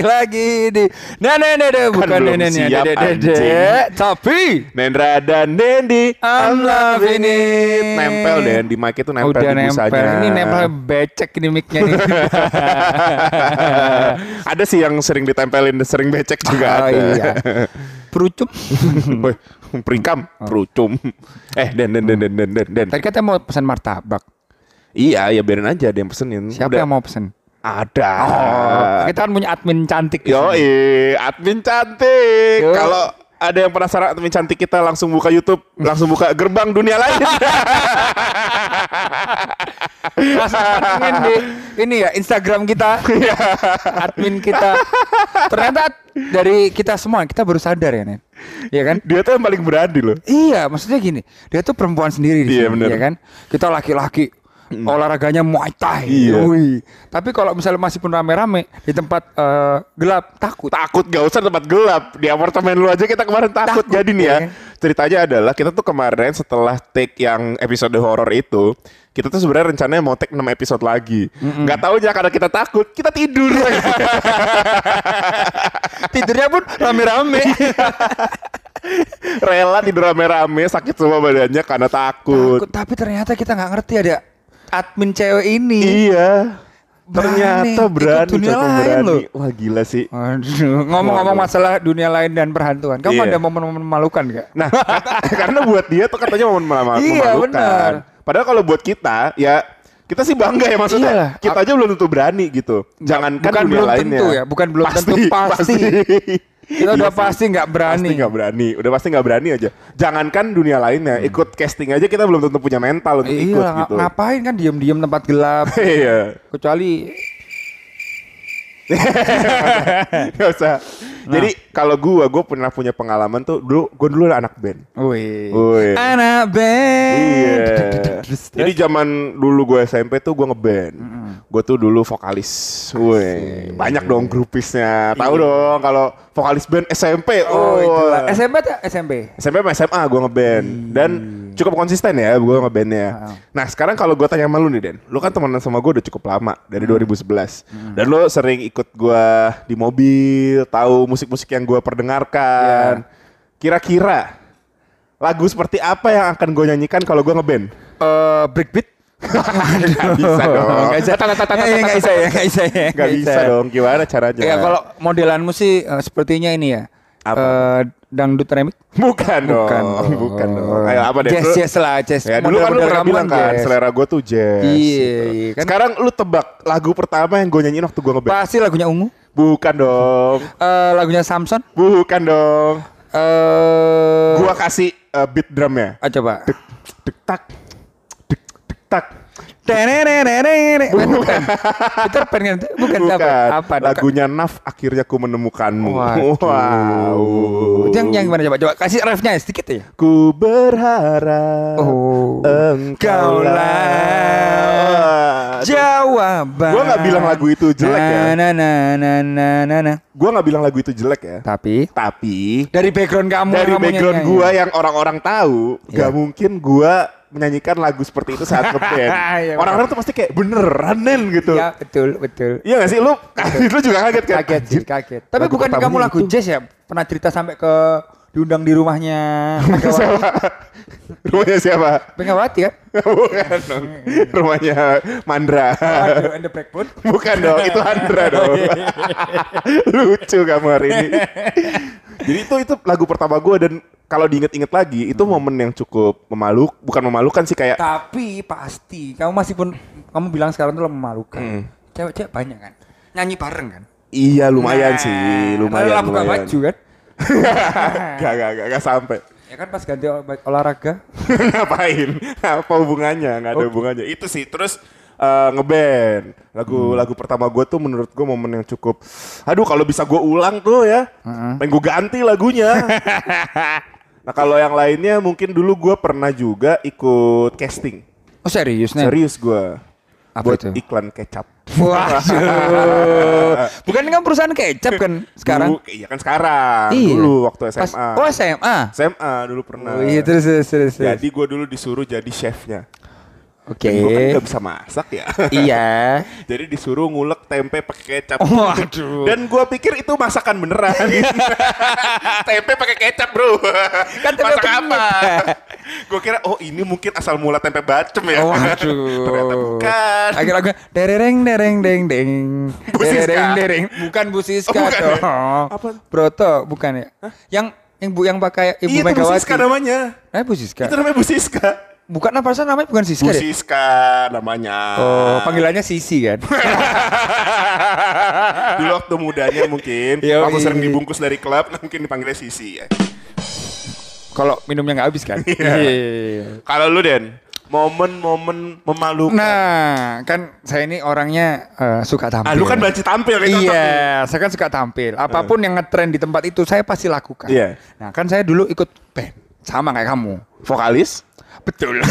balik lagi di nenek nenek bukan Kan neneknya siap, dedek dedek anjing. tapi Nendra dan Dendi. I'm loving it. Nempel Den Di mic itu nempel udah di nempel. Busanya ini nempel becek ini micnya nih. Ada sih yang sering ditempelin Sering becek juga Oh, ada. iya. perucup Woi, Peringkam Perucum. Eh Den Den Den Den Den Den, Den. tadi katanya mau pesan martabak. Iya ya biarin aja Ada yang pesenin. Siapa Udah. yang mau pesen Ada oh kita kan punya admin cantik Yo, admin cantik. Kalau ada yang penasaran admin cantik kita langsung buka YouTube, langsung buka gerbang dunia lain. Langsung pantengin di ini ya Instagram kita Iya. admin kita ternyata dari kita semua kita baru sadar ya Nen Iya kan Dia tuh yang paling berani loh. Iya, maksudnya gini, dia tuh perempuan sendiri di Iya, sini, bener. ya kan? Kita laki-laki olahraganya Muay Thai. Iya. Tapi kalau misalnya masih pun rame-rame di tempat eh, gelap takut. Takut gak usah tempat gelap Di apartemen lu aja kita kemarin takut, Takut, Jadi nih ya ya? Ceritanya adalah Kita tuh kemarin setelah take yang episode horor itu Kita tuh sebenarnya rencananya mau take 6 episode lagi Gak tahu aja karena kita takut Kita tidur Tidurnya pun rame-rame. Rela tidur rame-rame Sakit semua badannya karena takut, takut. Tapi ternyata kita nggak ngerti ada admin cewek ini. Iya Berani, Ternyata berani dunia lain berani. loh. Wah gila sih ngomong-ngomong masalah dunia lain dan perhantuan, kamu Iya. ada momen-momen memalukan gak? Nah, kata- karena buat dia tuh katanya momen mema- Iya, memalukan. benar. Padahal kalau buat kita, ya kita sih bangga ya maksudnya. Iyalah. Kita aja belum tentu berani gitu. Jangankan bukan dunia belum lainnya. tentu ya, bukan belum tentu, pasti. Kita udah Iya pasti nggak berani. Pasti nggak berani. Udah pasti nggak berani aja. Jangankan dunia lainnya, ikut casting aja kita belum tentu punya mental untuk ikut Iya, gitu. ngapain kan diem-diem tempat gelap. Iya. Kecuali Gak usah. Nah. Jadi kalau gua, gua pernah punya pengalaman tuh dulu, gua dulu anak band. Wih. Wih. Anak band. Iya. Jadi zaman dulu gue SMP tuh gue ngeband. Gue tuh dulu vokalis. Wih, banyak dong grupisnya. Tahu dong kalau vokalis band SMP. Iya. Oh, Oh. SMP SMP. SMP sama SMA gue ngeband dan cukup konsisten ya gue ngebandnya. Nah sekarang kalau gue tanya sama lu nih Den, lu kan temenan sama gue udah cukup lama dari 2011 dan lu sering ikut gue di mobil, tahu musik-musik yang gue perdengarkan. Kira-kira lagu seperti apa yang akan gue nyanyikan kalau gue ngeband? Eh breakbeat. Nggak bisa dong. Nggak bisa. Eh, nggak bisa ya, nggak bisa ya. Gak bisa dong, gimana caranya? Ya kalau modelanmu sih eh, sepertinya ini ya. Apa? Eh, dangdut remix. Bukan dong, Bukan bukan, dong. Ayo apa deh? Jazz, Lu- jazz lah, jazz. Ya dulu kan lu pernah bilang kan, jazz. selera gue tuh jazz. Iya, gitu. iya, kan. Sekarang lu tebak lagu pertama yang gue nyanyiin waktu gue ngeband. Pasti lagunya Ungu. Bukan dong, Eh lagunya Samson. bukan dong. Eh Gua kasih uh, beat drumnya. ah, coba. Dek, dek tak, Bukan. Peter Pan kan? Bukan, Bukan. Apa? Lagunya Naf akhirnya ku menemukanmu. Waduh. Wow. Yang yang gimana coba? Coba kasih refnya sedikit ya. Ku berharap Oh. engkau lah. Jawaban. Gua nggak bilang lagu itu jelek ya. Na na na na na na. Gua nggak bilang lagu itu jelek ya. Tapi Tapi dari background kamu dari background gua yang orang-orang tahu, gak mungkin gua menyanyikan lagu seperti itu saat ngeband. Iya, Orang-orang tuh pasti kayak beneran Nen gitu. Ya betul betul. Iya gak sih lu? lu juga kaget kan? Kaget sih kaget. Tapi Lagu bukan kamu lagu itu. jazz ya? Pernah cerita sampai ke diundang di rumahnya? Rumahnya siapa? Megawati kan? Bukan dong. Rumahnya Mandra. Aduh, and the. Bukan dong, itu Andra dong. Lucu kamu hari ini. Jadi itu itu lagu pertama gue dan kalau diinget-inget lagi itu momen yang cukup memaluk, bukan memalukan sih kayak Tapi pasti kamu masih pun kamu bilang sekarang tuh memalukan. Hmm. Cewek-cewek banyak kan? Nyanyi bareng kan? iya lumayan Nah, sih, lumayan. Buka lumayan. baju kan? gak, gak, gak, gak sampai. Ya kan pas ganti ol- olahraga. Ngapain? Apa hubungannya? Gak ada hubungannya. Itu sih. Terus eh, ngeband. Lagu lagu pertama gue tuh menurut gue momen yang cukup. Aduh kalau bisa gue ulang tuh ya. Pengen gue ganti lagunya. nah kalau yang lainnya mungkin dulu gue pernah juga ikut casting. Oh serius nih? Serius gue. Apa Buat itu? iklan kecap. Waduh. Bukan kan perusahaan kecap kan sekarang? Dulu, iya kan sekarang. Iya. Dulu waktu SMA. Pas, oh SMA. SMA dulu pernah. Oh iya terus terus terus. terus. Jadi gue dulu disuruh jadi chefnya. Oke. Dan gue kan gak bisa masak ya. Iya. Jadi disuruh ngulek tempe pakai kecap. Waduh. Dan gue pikir itu masakan beneran. tempe pakai kecap bro. Kan tempe Masak apa? gue kira oh ini mungkin asal mula tempe bacem ya. Waduh. Ternyata bukan. Akhir lagu dereng dereng deng deng. Bu Siska. Dereng dereng. Bukan Bu Siska Oh, bukan ya? Apa? Broto bukan ya? Yang yang Bu yang pakai Ibu Iya Megawati. Siska namanya. Eh Bu Siska. Itu namanya Bu Siska. Bukan apa sih namanya bukan Siska Bu. Siska namanya. Oh, panggilannya Sisi kan. Dulu waktu mudanya mungkin Yoi. Waktu sering dibungkus dari klub Mungkin dipanggilnya Sisi ya Kalau minumnya nggak habis kan. Iya. Kalau lu Den Momen-momen memalukan Nah, kan saya ini orangnya eh, suka tampil. Ah lu kan banci tampil kan. Iya, saya kan suka tampil. Apa pun yang ngetren di tempat itu saya pasti lakukan. Iya. Nah, kan saya dulu ikut band sama kayak kamu. Vokalis Betul.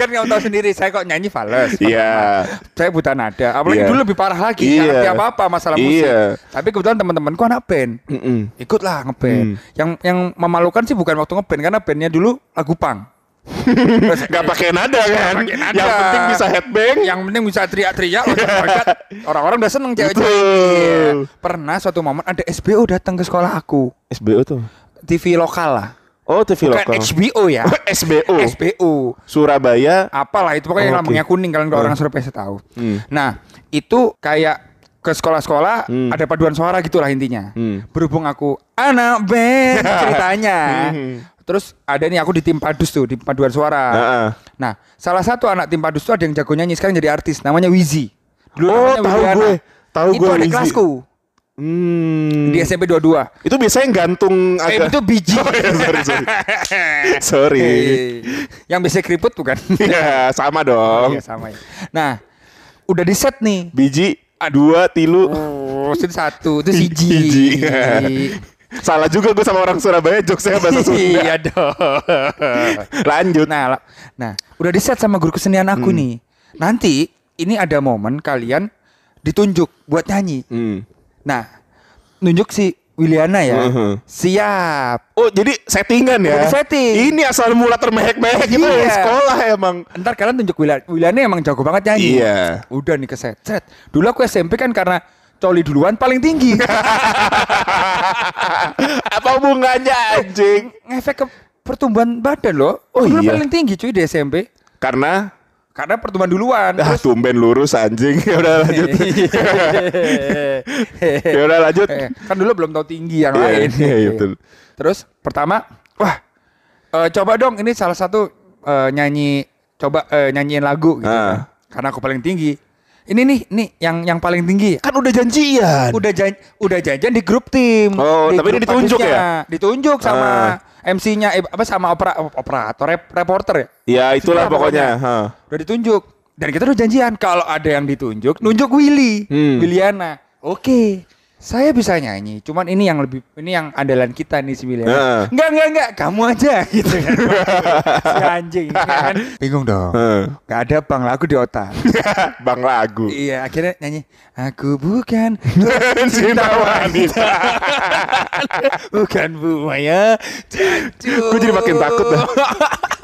kan kamu tahu sendiri saya kok nyanyi fals. Iya Saya buta nada. Apalagi Iya. dulu lebih parah lagi. Iya. Nggak ngerti apa-apa masalah musik. Iya. Tapi kebetulan teman-temanku anak band. Mm-mm. Ikutlah ngeband. Hmm. Yang yang memalukan sih bukan waktu ngeband karena bandnya dulu lagu. Terus Gak pakai nada kan pakai nada. Yang penting bisa headbang yang penting bisa teriak-teriak loncat-loncat. orang-orang udah seneng cewek-cewek. Iya. pernah suatu momen ada SBO datang ke sekolah aku SBO tuh TV lokal lah Oh TV bukan lokal HBO ya SBO SBO Surabaya apalah itu pokoknya Oh, yang oke. lambangnya kuning kalian kalau orang Surabaya tahu Hmm. nah itu kayak ke sekolah-sekolah Hmm. ada paduan suara gitulah intinya Hmm. berhubung aku anak band ceritanya Hmm. terus ada nih aku di tim padus tuh di paduan suara Nah, Nah, salah satu anak tim Padus tuh ada yang jago nyanyi sekarang jadi artis, namanya Wizi. Dulu Oh, namanya tahu Wiliana. gue. Tahu itu gue ada Wizi. kelasku hmm. di SMP 22. Itu biasanya gantung Eh, agak itu biji. Oh, ya, sorry, sorry. Sorry. Eh, yang biasa keriput bukan? Iya, sama dong. Iya, sama ya. Nah, udah di set nih. Biji dua tilu. Oh, itu satu, itu siji. Siji. Salah juga gue sama orang Surabaya jokesnya bahasa Sunda. iya dong. Lanjut. Nah, la- nah, udah di set sama guru kesenian aku Hmm. nih. Nanti ini ada momen kalian ditunjuk buat nyanyi. Hmm. Nah, nunjuk si Wiliana ya. Mhm. Siap. Oh jadi settingan ya? Udah setting. Ini asal mula termehek-mehek gitu Iya. sekolah emang. Ntar kalian tunjuk Wiliana. Wiliana emang jago banget nyanyi. Iya. Udah nih keset. Set. Dulu aku SMP kan karena coli duluan paling tinggi. Apa hubungannya anjing? Ngefek ke pertumbuhan badan loh. Oh Dulu iya. paling tinggi cuy di SMP. Karena Karena pertumbuhan duluan. ah tumben lurus anjing. Ya udah lanjut. ya udah lanjut. Eh, kan dulu belum tahu tinggi yang Iya, lain. iya, iya, betul. Terus pertama, wah, eh, coba dong ini salah satu eh, nyanyi, coba eh, nyanyiin lagu gitu. Kan. Karena aku paling tinggi. Ini nih, nih yang yang paling tinggi. Kan udah janjian. Udah jan udah janjian di grup tim. Oh, Di tapi ini ditunjuk ya? Ditunjuk sama Ah. MC-nya eh, apa sama opera, operator rep- reporter ya? Ya itulah pokoknya. pokoknya. ha. Udah ditunjuk. Dan kita udah janjian kalau ada yang ditunjuk, nunjuk Willy, Hmm. Williana. Oke. Saya bisa nyanyi, cuman ini yang lebih ini yang andalan kita nih si Williana. Heeh. Enggak, enggak, enggak, kamu aja gitu kan. si anjing kan. Bingung dong. Heeh. Gak ada bang lagu di otak. Bang lagu. iya, akhirnya nyanyi Aku bukan Cinta wanita. bukan buaya. Gue jadi makin takut dah.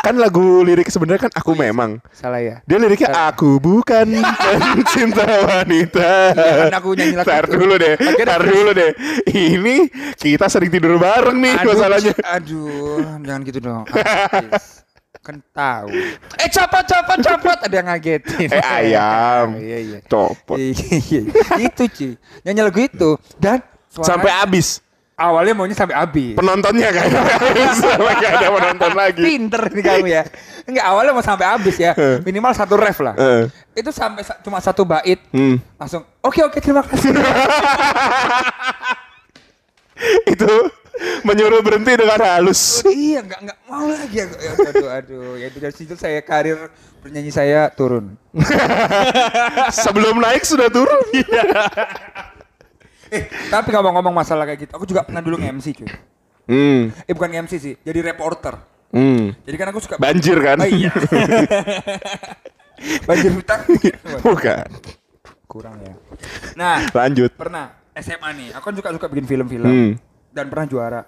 Kan lagu lirik sebenarnya kan aku memang. Salah ya. Dia liriknya aku bukan pencinta wanita. Iya, kan aku nyanyi lagu Tar dulu deh, Akhirnya- tar dulu deh. Ini kita sering tidur bareng nih masalahnya. C- Aduh, jangan gitu dong. Artis. Kan tahu. Eh copot copot copot ada yang ngagetin. Eh ayam. Iya iya. Copot. Iya, iya. itu cuy. Nyanyi lagu itu dan suaranya- Sampai habis. Awalnya maunya sampai habis. Penontonnya kan. Sampai gak ada penonton lagi. Pinter nih kamu ya. Enggak awalnya mau sampai habis ya. Minimal satu ref lah. Eh. Itu sampai sa- cuma satu bait. Hmm. Langsung oke oke terima kasih. Itu menyuruh berhenti dengan halus. iya enggak enggak mau lagi. Ya, Aduh aduh. Ya dari situ saya karir bernyanyi saya turun. Sebelum naik sudah turun. Eh, tapi ngomong-ngomong masalah kayak gitu, aku juga pernah dulu nge-MC cuy. Hmm. Eh bukan nge-MC sih, jadi reporter. Hmm. Jadi kan aku suka Banjir kan? Oh, iya. Banjir hutang. Bukan. Kurang ya. Nah, Lanjut. pernah SMA nih. Aku kan suka suka bikin film-film Hmm. dan pernah juara.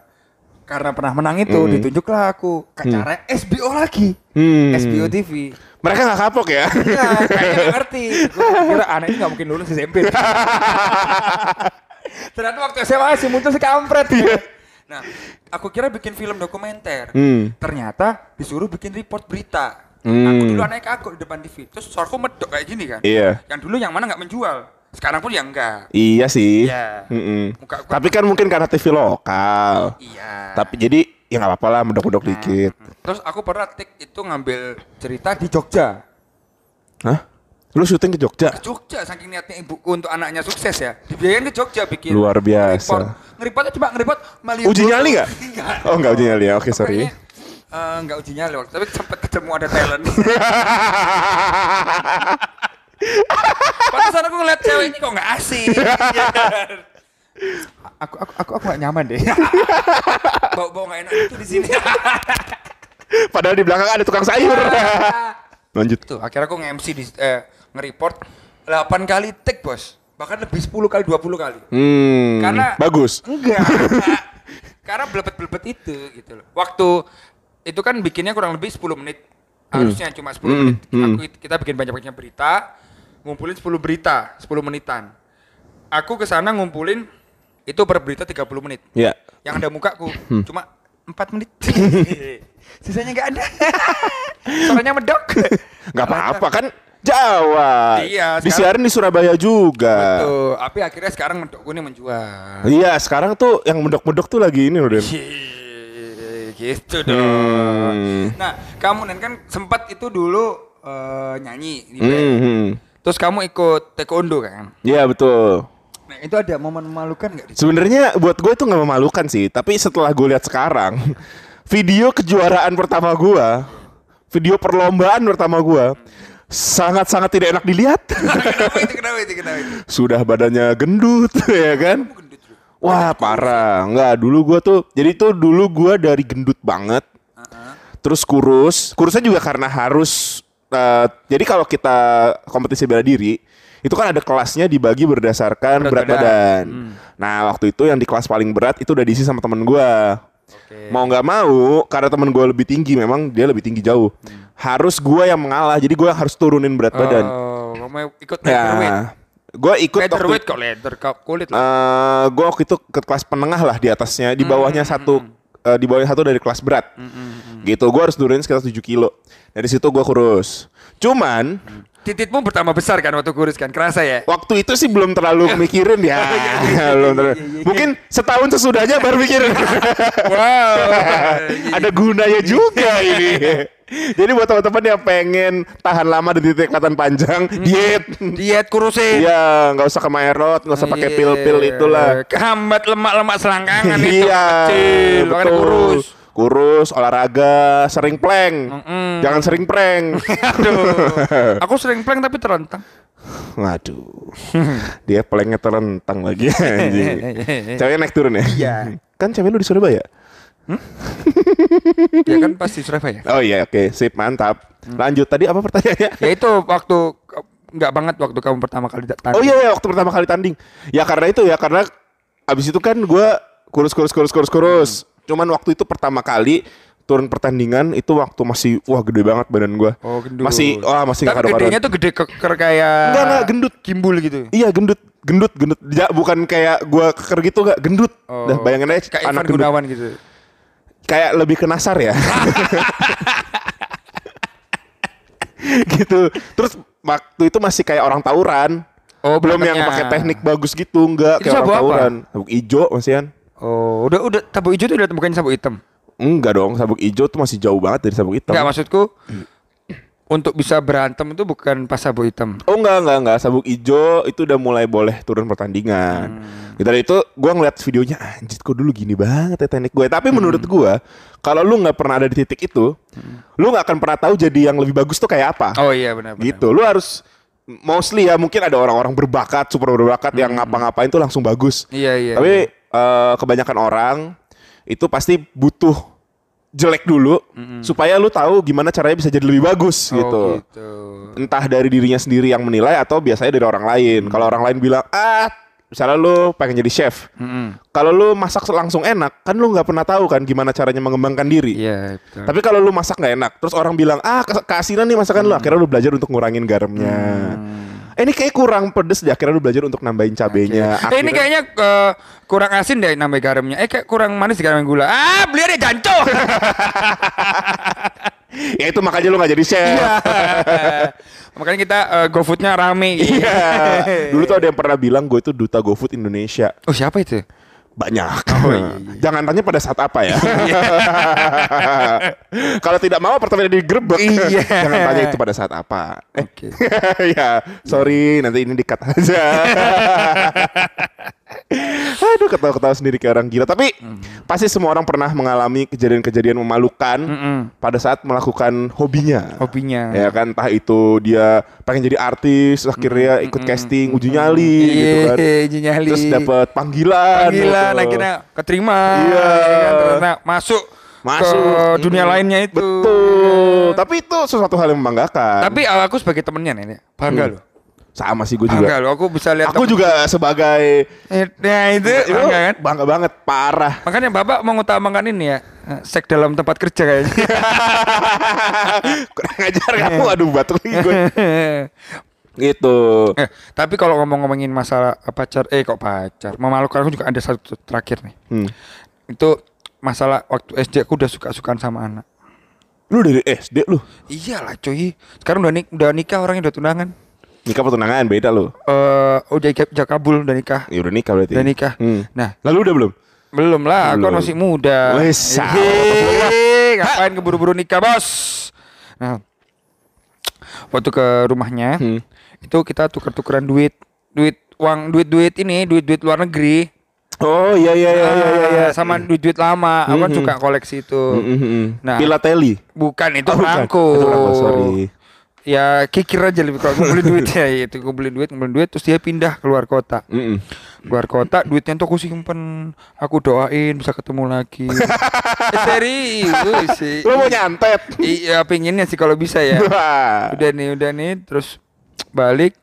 karena pernah menang itu ditunjuklah aku ke acara SBO lagi. Hmm. SBO TV. Mereka nggak kapok ya? Iya, kayaknya ngerti. Gue kira anak ini nggak mungkin lulus SMP. Ternyata waktu SMA sih muncul si kampret. ya. Nah, aku kira bikin film dokumenter. Hmm. Ternyata disuruh bikin report berita. Hmm. Aku dulu anak aku di depan TV. Terus suaraku medok kayak gini kan. Iya. Yang dulu yang mana nggak menjual. Sekarang pun ya enggak. Iya sih. Iya. Muka aku- Tapi kan mungkin karena TV lokal. Iya. Tapi jadi ya nggak apa-apa lah, medok-medok dikit. Terus aku pernah tik itu ngambil cerita di Jogja. Hah? Lu syuting ke Jogja? Ke Jogja saking niatnya ibuku untuk anaknya sukses ya. Dibiayain ke Jogja bikin. Luar biasa. Ngeripotnya cuma ngeripot Malioboro. Uji nyali nggak? Enggak. Oh nggak uji nyali ya, oke sorry. Eh, nggak uji nyali waktu, tapi sempat ketemu ada talent. Pantesan aku ngeliat cewek ini kok nggak asik. aku aku aku aku gak nyaman deh. bau bau nggak enak itu di sini. Padahal di belakang ada tukang sayur. Lanjut. Tuh, akhirnya aku nge-MC di eh, nge-report 8 kali take, Bos. Bahkan lebih 10 kali, 20 kali. Hmm. Karena- bagus. Enggak. Karena belebet-belebet itu gitu loh. Waktu itu kan bikinnya kurang lebih 10 menit. Harusnya cuma 10 Hmm, menit. hmm. Aku kita bikin banyak-banyak berita, ngumpulin 10 berita, 10 menitan. Aku ke sana ngumpulin itu per berita 30 menit. Ya. Yang ada mukaku Hmm. cuma 4 menit. Sisanya nggak ada. Suaranya medok. Nggak apa-apa kan Jawa. Iya, sekarang- Disiarin di Surabaya juga. Betul. Tapi akhirnya sekarang medokku ini menjual. Iya, sekarang tuh yang medok-medok tuh lagi ini loh, Den. Yeay, gitu dong. Hmm. Nah, kamu Nen kan sempat itu dulu eh, nyanyi di Hmm, band. hmm. Terus kamu ikut taekwondo kan? Iya, betul. Nah, itu ada momen memalukan situ? Sebenarnya buat gue itu nggak memalukan sih, tapi setelah gue lihat sekarang, video kejuaraan pertama gue, video perlombaan pertama gue, sangat-sangat tidak enak dilihat. kenapa itu? Kenapa itu? Kenapa itu? Sudah badannya gendut, ya kan? Gendut. Wah parah, nggak dulu gue tuh, jadi tuh dulu gue dari gendut banget, Heeh. terus kurus, kurusnya juga karena harus, eh, jadi kalau kita kompetisi bela diri, itu kan ada kelasnya dibagi berdasarkan Berat berat, badan. badan. Nah waktu itu yang di kelas paling berat itu udah diisi sama temen gue. Oke. Mau nggak mau, karena temen gue lebih tinggi, memang dia lebih tinggi jauh. Harus gue yang mengalah, jadi gue harus turunin berat badan. Oh, kamu ikut featherweight. Ya, gue ikut waktu Featherweight kok leather kulit lah. Eh, gue waktu itu ke kelas penengah lah di atasnya, di bawahnya satu, eh, di bawahnya satu dari kelas berat. Gitu, gue harus turunin sekitar 7 kilo. Dari situ gue kurus. Cuman Tititmu bertambah besar kan waktu kurus kan? Kerasa ya? waktu itu sih belum terlalu mikirin ya, belum terlalu. Mungkin setahun sesudahnya baru mikirin. Wow. Ada gunanya juga ini. Jadi buat teman-teman yang pengen tahan lama di titik kelihatan panjang, diet. Diet kurusin. Iya, nggak usah ke Maerot, nggak usah pakai pil-pil itulah. Kehambat lemak-lemak selangkangan itu iya, kecil, betul. kurus. Kurus, olahraga, sering plank. Mm-mm. Jangan sering prank. Aduh. Aku sering plank tapi terentang. Waduh. Dia planknya terentang lagi anjing. Ceweknya naik turun ya? Iya. Kan cewek lu di Surabaya? ya kan pasti Surabaya. Oh iya, oke. Sip, mantap. Lanjut tadi apa pertanyaannya? Ya itu waktu nggak banget waktu kamu pertama kali tanding. Oh iya, iya, waktu pertama kali tanding. Ya karena itu ya, karena abis itu kan gua kurus, kurus, kurus, kurus, kurus. Cuman waktu itu pertama kali turun pertandingan itu waktu masih wah gede banget badan gua. Oh, gendut. Masih wah masih Tapi kado gedenya tuh gede keker kayak Enggak, enggak, gendut. Kimbul gitu. Iya gendut, gendut, gendut. Ja, bukan kayak gua keker gitu enggak, gendut. Oh. Dah bayangin aja kayak anak Ivan. Gunawan gitu. Kayak lebih ke nasar ya. gitu. Terus waktu itu masih kayak orang tauran. Oh, Belum yang pakai teknik bagus gitu, enggak Itu kayak orang apa? Sabuk ijo masihan. Oh, udah udah sabuk hijau tuh udah bukannya sabuk hitam. Enggak dong, sabuk ijo tuh masih jauh banget dari sabuk hitam. Enggak maksudku untuk bisa berantem itu bukan pas sabuk hitam. Oh enggak enggak enggak sabuk ijo itu udah mulai boleh turun pertandingan. Hmm. Gitu itu gua ngeliat videonya anjir kok dulu gini banget ya teknik gue. Tapi Hmm. menurut gua kalau lu nggak pernah ada di titik itu, lu nggak akan pernah tahu jadi yang lebih bagus tuh kayak apa. Oh iya benar benar. gitu. Lu harus mostly ya mungkin ada orang-orang berbakat, super berbakat yang ngapa-ngapain tuh langsung bagus. Hmm. Iya iya. Tapi eh, kebanyakan orang itu pasti butuh jelek dulu supaya lu tahu gimana caranya bisa jadi lebih bagus Oh, gitu. gitu. Entah dari dirinya sendiri yang menilai atau biasanya dari orang lain. Hmm. Kalau orang lain bilang, "Ah, misalnya lu pengen jadi chef. Mm-mm. Kalau lu masak langsung enak, kan lu nggak pernah tahu kan gimana caranya mengembangkan diri. Iya, betul. Tapi kalau lu masak nggak enak, terus orang bilang ah keasinan nih masakan Hmm. lu, akhirnya lu belajar untuk ngurangin garamnya. Eh, ini kayak kurang pedes deh, akhirnya lu belajar untuk nambahin cabenya. Eh, ini Akhirnya- kayaknya eh, kurang asin deh nambah garamnya. Eh kayak kurang manis dikaramin gula. Ah, beli aja janco. ya itu makanya lu nggak jadi chef. Iya. Makanya kita eh, GoFoodnya rame. Iya. Dulu tuh ada yang pernah bilang gue itu duta GoFood Indonesia. Oh siapa itu? Banyak. Oh, iya, Jangan tanya pada saat apa ya. Kalau tidak mau apartemen digerebek. Iya. Jangan tanya itu pada saat apa. Oke. ya, sorry nanti ini dikat aja. Aduh ketawa-ketawa sendiri kayak orang gila. Tapi pasti semua orang pernah mengalami kejadian-kejadian memalukan Mm-mm. pada saat melakukan hobinya. Hobinya. Ya kan, entah itu dia pengen jadi artis, akhirnya ikut casting uji nyali gitu kan. Iya, uji nyali. Terus dapat panggilan. panggilan gitu. akhirnya keterima. Iya. ya kan? Ternyata masuk Masuk. ke dunia Mm. lainnya itu. Betul. Tapi itu sesuatu hal yang membanggakan. Tapi aku sebagai temennya nih, bangga Hmm. loh. Sama sih gue juga. loh, aku bisa lihat. Aku juga sebagai Eh, Nah itu bangga kan? bangga banget, parah. Makanya bapak mengutamakan ini ya, seks dalam tempat kerja kayaknya. Kurang ajar kamu, aduh batuk lagi gue. Gitu. eh, tapi kalau ngomong-ngomongin masalah eh, pacar, eh kok pacar, memalukan aku juga ada satu terakhir nih. Hmm. Itu masalah waktu SD aku udah suka-sukaan sama anak. Lu dari SD lu. Iyalah cuy, sekarang udah, nik udah nikah orangnya udah tunangan. Nikah pertunangan beda lu. Eh udah udah kabul udah nikah. Ya udah nikah berarti. Udah nikah. Hmm. Nah, Lalu udah belum? belum lah, aku masih muda. Wes, ngapain keburu-buru nikah, Bos? Nah, waktu ke rumahnya, Hmm. itu kita tuker-tukeran duit, duit uang, duit-duit ini, duit-duit luar negeri. Oh iya iya iya iya iya. iya. Ah, sama duit-duit lama. Aku kan Mhm. suka koleksi itu. Hmm, hmm, hmm. Nah. Pilateli. Bukan itu Oh, bukan. Itu perangko, sorry. Ya kikir aja lebih kalau ngumpulin duit ya itu. Ngumpulin duit ngumpulin duit terus dia pindah keluar kota. Mm-mm. keluar kota duitnya tuh aku simpen. Aku doain bisa ketemu lagi. Eh, serius sih. Lu mau nyantet? iya pinginnya sih kalau bisa ya. Udah nih udah nih terus balik.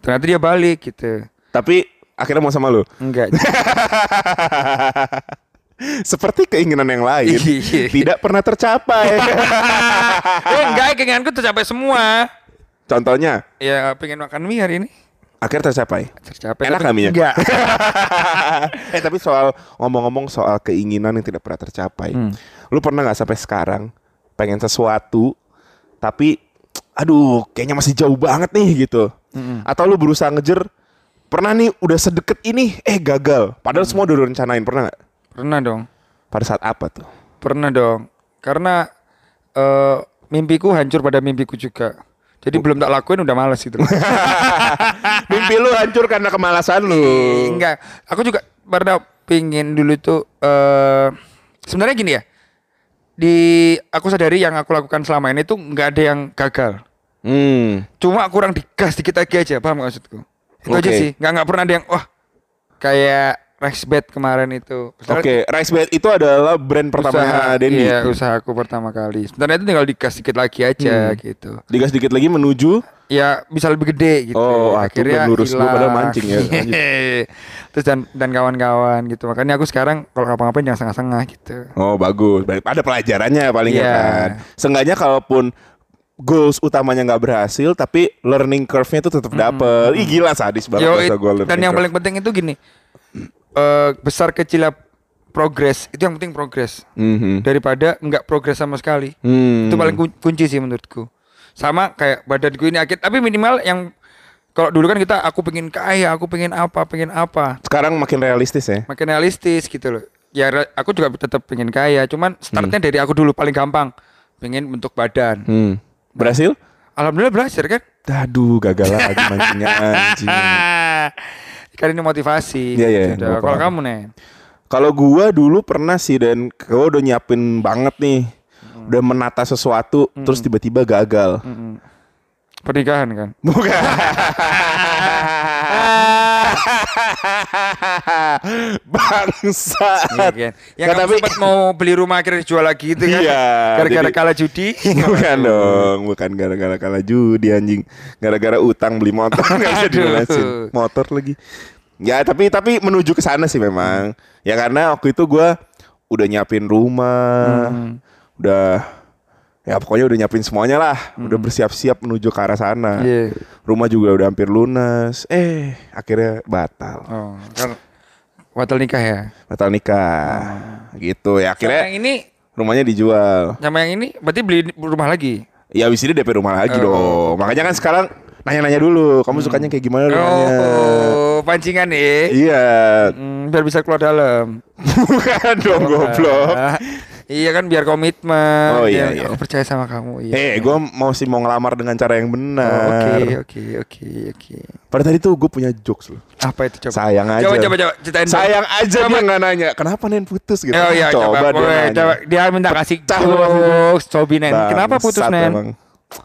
Ternyata dia balik gitu. Tapi akhirnya mau sama lu. enggak Seperti keinginan yang lain Iya. tidak pernah tercapai. eh enggak keinginanku tercapai semua Contohnya, ya pengen makan mie hari ini akhirnya tercapai. tercapai Enak nggak mie-nya? enggak eh tapi soal ngomong-ngomong soal keinginan yang tidak pernah tercapai, Hmm. lu pernah nggak sampai sekarang pengen sesuatu, tapi aduh kayaknya masih jauh banget nih gitu, Mm-mm. atau lu berusaha ngejer, pernah nih udah sedeket ini, eh gagal, padahal semua udah rencanain pernah nggak? Pernah dong Pada saat apa tuh? Pernah dong. Karena eh mimpiku hancur pada mimpiku juga. Jadi belum tak lakuin udah males gitu. Mimpi lu hancur karena kemalasan lu. Enggak. Aku juga pernah pingin dulu tuh eh sebenarnya gini ya. Di aku sadari yang aku lakukan selama ini tuh nggak ada yang gagal. Hmm. Cuma kurang digas dikit lagi aja, paham maksudku? Itu aja Oke. sih. Nggak nggak pernah ada yang wah kayak Rex Bed kemarin itu. Oke, Rice Bed itu adalah brand usaha, Denny. Iya, usaha aku pertama kali. Sebenarnya itu tinggal digas dikit lagi aja Hmm. gitu. Digas dikit lagi menuju ya bisa lebih gede gitu. Oh, kan lurus lu padahal mancing ya. Terus dan dan kawan-kawan gitu. Makanya aku sekarang kalau ngapa-ngapain jangan setengah-setengah gitu. Oh bagus, baik. Ada pelajarannya paling nggak Iya. kan. Seenggaknya kalaupun goals utamanya nggak berhasil, tapi learning curve-nya itu tetap dapet. Ih gila sadis banget Yo, it- dan yang curve. paling penting itu gini. Eh besar kecilnya progres itu yang penting progres Mhm. daripada nggak progres sama sekali. Hmm. Itu paling kun- kunci sih menurutku. Sama kayak badanku ini akit tapi minimal yang kalau dulu kan kita aku pengen kaya, aku pengen apa, pengen apa. Sekarang makin realistis ya. makin realistis gitu loh. Ya aku juga tetap pengen kaya, cuman startnya dari aku dulu paling gampang, pengen bentuk badan. Hmm. Berhasil? Alhamdulillah berhasil kan? Aduh, gagal lagi mancingnya anjing. kan ini motivasi. Iya, iya, gitu. Kalau kamu nih, Kalau gua dulu pernah sih dan gua udah nyiapin banget nih. Udah menata sesuatu terus tiba-tiba gagal. Pernikahan kan. Bukan. Bangsa. Iya kan. Yang kamu tapi sempat mau beli rumah akhirnya dijual lagi itu kan. Iya, Gara-gara jadi- kalah judi. bukan dong, bukan gara-gara kalah judi anjing. Gara-gara utang beli motor nggak bisa dilunasin. Motor lagi. Ya tapi tapi menuju ke sana sih memang. Ya karena waktu itu gua udah nyiapin rumah, udah ya pokoknya udah nyiapin semuanya lah, udah bersiap-siap menuju ke arah sana. Iya. Rumah juga udah hampir lunas. Eh, akhirnya batal. Oh, kan batal nikah ya. Batal nikah. Gitu ya Sama akhirnya yang ini rumahnya dijual. sama yang ini berarti beli rumah lagi. Ya abis ini DP rumah lagi Oh. dong. Makanya kan sekarang nanya-nanya dulu, kamu sukanya kayak gimana rumahnya? Oh, pancingan nih. Iya. Hmm, biar bisa keluar dalam. Bukan dong goblok. Iya kan biar komitmen. Oh, iya, Ya, iya. Aku percaya sama kamu. Iya. Eh, gue mau sih mau ngelamar dengan cara yang Oh, benar. Oke, oke, oke, oke. Pada tadi tuh gue punya jokes loh. Apa itu coba? Sayang aja. Coba, coba, coba. Ceritain. Sayang aja Coba. dia nggak nanya. Kenapa Nen putus gitu? Oh iya, coba, coba, dia boleh, nanya. coba. Dia minta kasih jokes, Cobi Nen. Kenapa putus Nen? emang.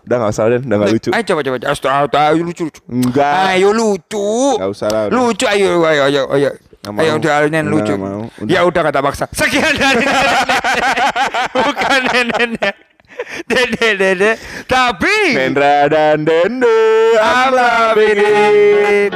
Udah gak usah Nen, udah gak lucu. Ayo coba, coba. Astaga, ayo lucu, lucu. Enggak. Ayo lucu. Gak usah lah. Lucu, ayo, ayo, ayo, ayo. Nggak. Ayo udah Nggak lucu. mau. Udah. Ya udah kata paksa. Sekian dari bukan nenek. Dede, dede. Tapi Nendra dan Dende. Loving it.